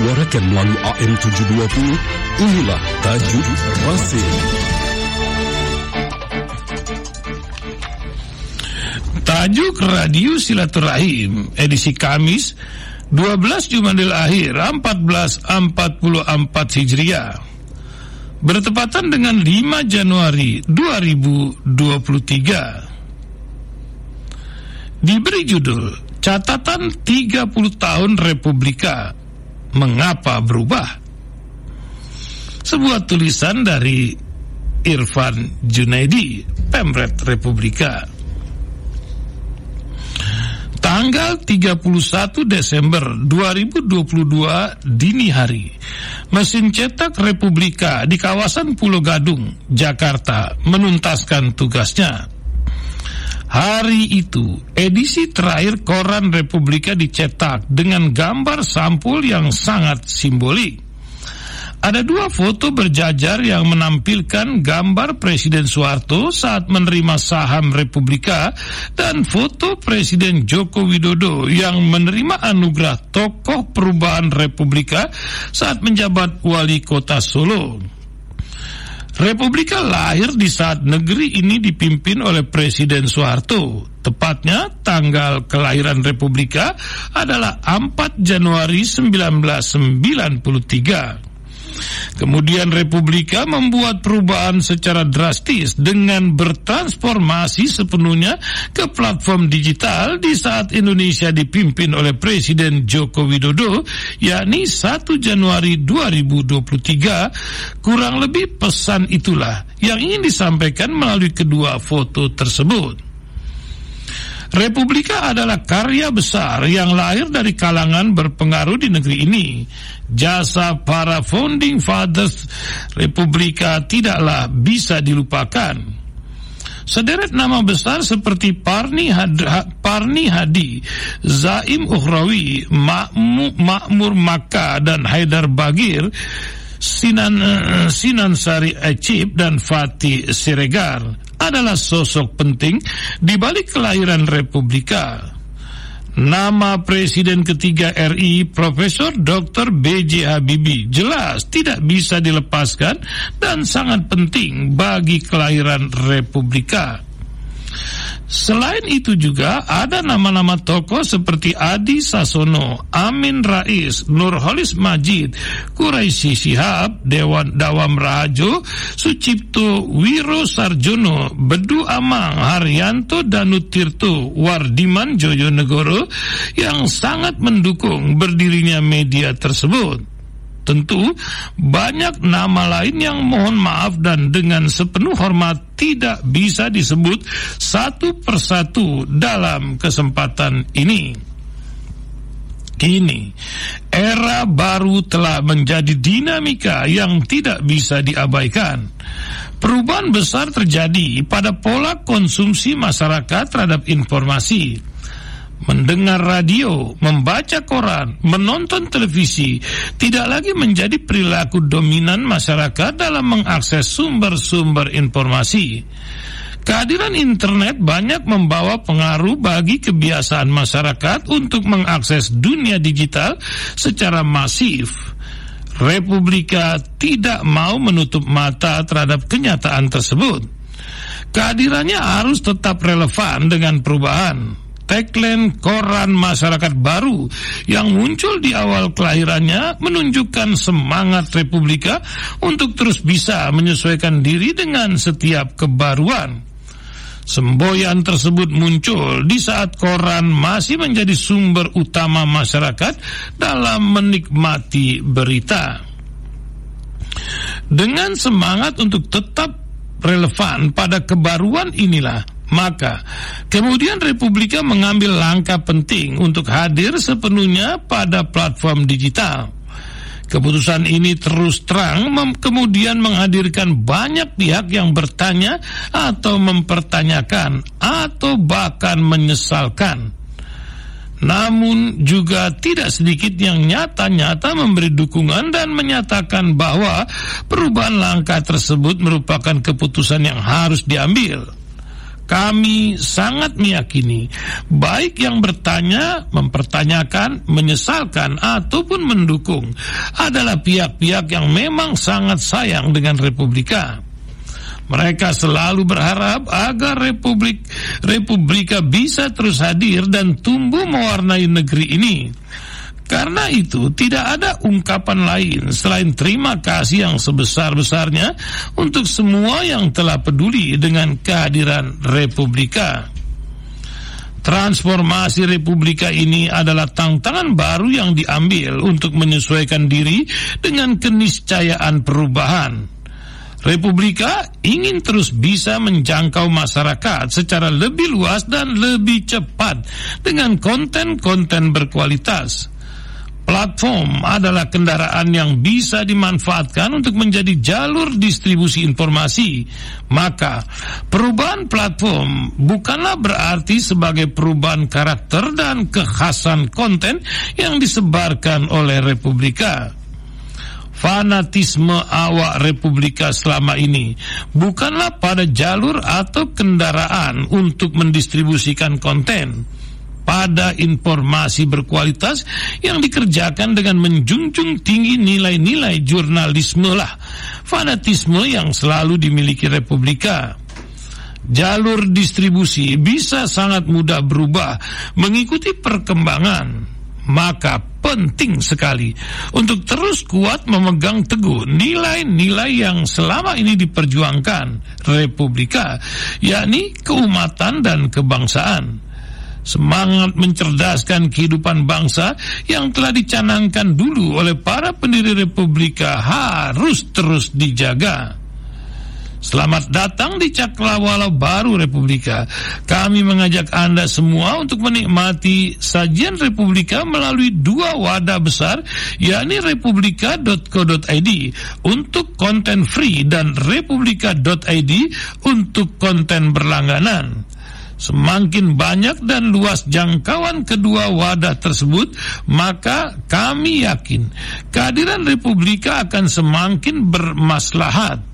disuarakan melalui AM 720, inilah Tajuk Rasim. Tajuk Radio Silaturahim edisi Kamis 12 Jumadil Akhir 1444 Hijriah. Bertepatan dengan 5 Januari 2023 diberi judul Catatan 30 Tahun Republika Mengapa Berubah sebuah tulisan dari Irfan Junaidi Pemret Republika Tanggal 31 Desember 2022 dini hari, mesin cetak Republika di kawasan Pulau Gadung, Jakarta menuntaskan tugasnya. Hari itu, edisi terakhir koran Republika dicetak dengan gambar sampul yang sangat simbolik. Ada dua foto berjajar yang menampilkan gambar Presiden Soeharto saat menerima saham Republika dan foto Presiden Joko Widodo yang menerima anugerah tokoh perubahan Republika saat menjabat wali kota Solo. Republika lahir di saat negeri ini dipimpin oleh Presiden Soeharto. Tepatnya tanggal kelahiran Republika adalah 4 Januari 1993. Kemudian Republika membuat perubahan secara drastis dengan bertransformasi sepenuhnya ke platform digital di saat Indonesia dipimpin oleh Presiden Joko Widodo, yakni 1 Januari 2023. Kurang lebih pesan itulah yang ingin disampaikan melalui kedua foto tersebut. Republika adalah karya besar yang lahir dari kalangan berpengaruh di negeri ini. Jasa para founding fathers Republika tidaklah bisa dilupakan. Sederet nama besar seperti Parni, Had Parni Hadi, Zaim Ukhrawi, Makmur Makkah dan Haidar Bagir Sinan Sinan Sari Acip dan Fatih Siregar adalah sosok penting di balik kelahiran Republika. Nama Presiden ketiga RI Profesor Dr. B.J. Habibie jelas tidak bisa dilepaskan dan sangat penting bagi kelahiran Republika. Selain itu juga ada nama-nama tokoh seperti Adi Sasono, Amin Rais, Nurholis Majid, Quraisy Sihab, Dewan Dawam Rahajo, Sucipto Wiro Sarjono, Bedu Amang, Haryanto Danutirto, Wardiman Jojonegoro yang sangat mendukung berdirinya media tersebut. Tentu banyak nama lain yang mohon maaf dan dengan sepenuh hormat tidak bisa disebut satu persatu dalam kesempatan ini. Kini, era baru telah menjadi dinamika yang tidak bisa diabaikan. Perubahan besar terjadi pada pola konsumsi masyarakat terhadap informasi mendengar radio, membaca koran, menonton televisi tidak lagi menjadi perilaku dominan masyarakat dalam mengakses sumber-sumber informasi. Kehadiran internet banyak membawa pengaruh bagi kebiasaan masyarakat untuk mengakses dunia digital secara masif. Republika tidak mau menutup mata terhadap kenyataan tersebut. Kehadirannya harus tetap relevan dengan perubahan tagline koran masyarakat baru yang muncul di awal kelahirannya menunjukkan semangat Republika untuk terus bisa menyesuaikan diri dengan setiap kebaruan. Semboyan tersebut muncul di saat koran masih menjadi sumber utama masyarakat dalam menikmati berita. Dengan semangat untuk tetap relevan pada kebaruan inilah maka kemudian Republika mengambil langkah penting untuk hadir sepenuhnya pada platform digital. Keputusan ini terus terang kemudian menghadirkan banyak pihak yang bertanya atau mempertanyakan atau bahkan menyesalkan. Namun juga tidak sedikit yang nyata-nyata memberi dukungan dan menyatakan bahwa perubahan langkah tersebut merupakan keputusan yang harus diambil kami sangat meyakini baik yang bertanya, mempertanyakan, menyesalkan ataupun mendukung adalah pihak-pihak yang memang sangat sayang dengan Republika. Mereka selalu berharap agar Republik Republika bisa terus hadir dan tumbuh mewarnai negeri ini. Karena itu tidak ada ungkapan lain selain terima kasih yang sebesar-besarnya untuk semua yang telah peduli dengan kehadiran Republika. Transformasi Republika ini adalah tantangan baru yang diambil untuk menyesuaikan diri dengan keniscayaan perubahan. Republika ingin terus bisa menjangkau masyarakat secara lebih luas dan lebih cepat dengan konten-konten berkualitas. Platform adalah kendaraan yang bisa dimanfaatkan untuk menjadi jalur distribusi informasi. Maka, perubahan platform bukanlah berarti sebagai perubahan karakter dan kekhasan konten yang disebarkan oleh Republika fanatisme awak Republika selama ini bukanlah pada jalur atau kendaraan untuk mendistribusikan konten pada informasi berkualitas yang dikerjakan dengan menjunjung tinggi nilai-nilai jurnalisme lah fanatisme yang selalu dimiliki Republika. Jalur distribusi bisa sangat mudah berubah mengikuti perkembangan maka penting sekali untuk terus kuat memegang teguh nilai-nilai yang selama ini diperjuangkan Republika yakni keumatan dan kebangsaan semangat mencerdaskan kehidupan bangsa yang telah dicanangkan dulu oleh para pendiri Republika harus terus dijaga. Selamat datang di Cakrawala Baru Republika. Kami mengajak Anda semua untuk menikmati sajian Republika melalui dua wadah besar, yakni republika.co.id untuk konten free dan republika.id untuk konten berlangganan. Semakin banyak dan luas jangkauan kedua wadah tersebut, maka kami yakin kehadiran Republika akan semakin bermaslahat.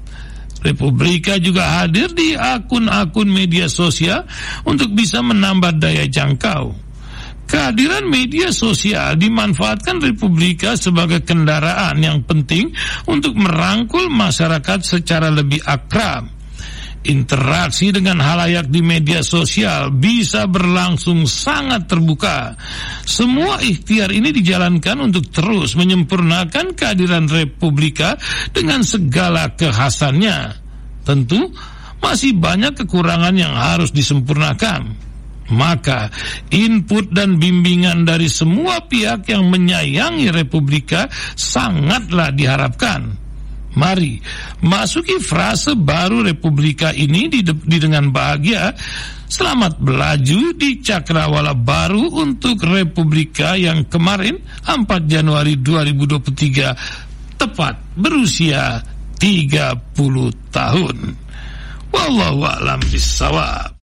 Republika juga hadir di akun-akun media sosial untuk bisa menambah daya jangkau. Kehadiran media sosial dimanfaatkan Republika sebagai kendaraan yang penting untuk merangkul masyarakat secara lebih akrab interaksi dengan halayak di media sosial bisa berlangsung sangat terbuka. Semua ikhtiar ini dijalankan untuk terus menyempurnakan kehadiran Republika dengan segala kekhasannya. Tentu masih banyak kekurangan yang harus disempurnakan. Maka input dan bimbingan dari semua pihak yang menyayangi Republika sangatlah diharapkan. Mari masuki frase baru Republika ini dengan bahagia. Selamat belaju di Cakrawala baru untuk Republika yang kemarin 4 Januari 2023 tepat berusia 30 tahun. Wallahu a'lam bishawab.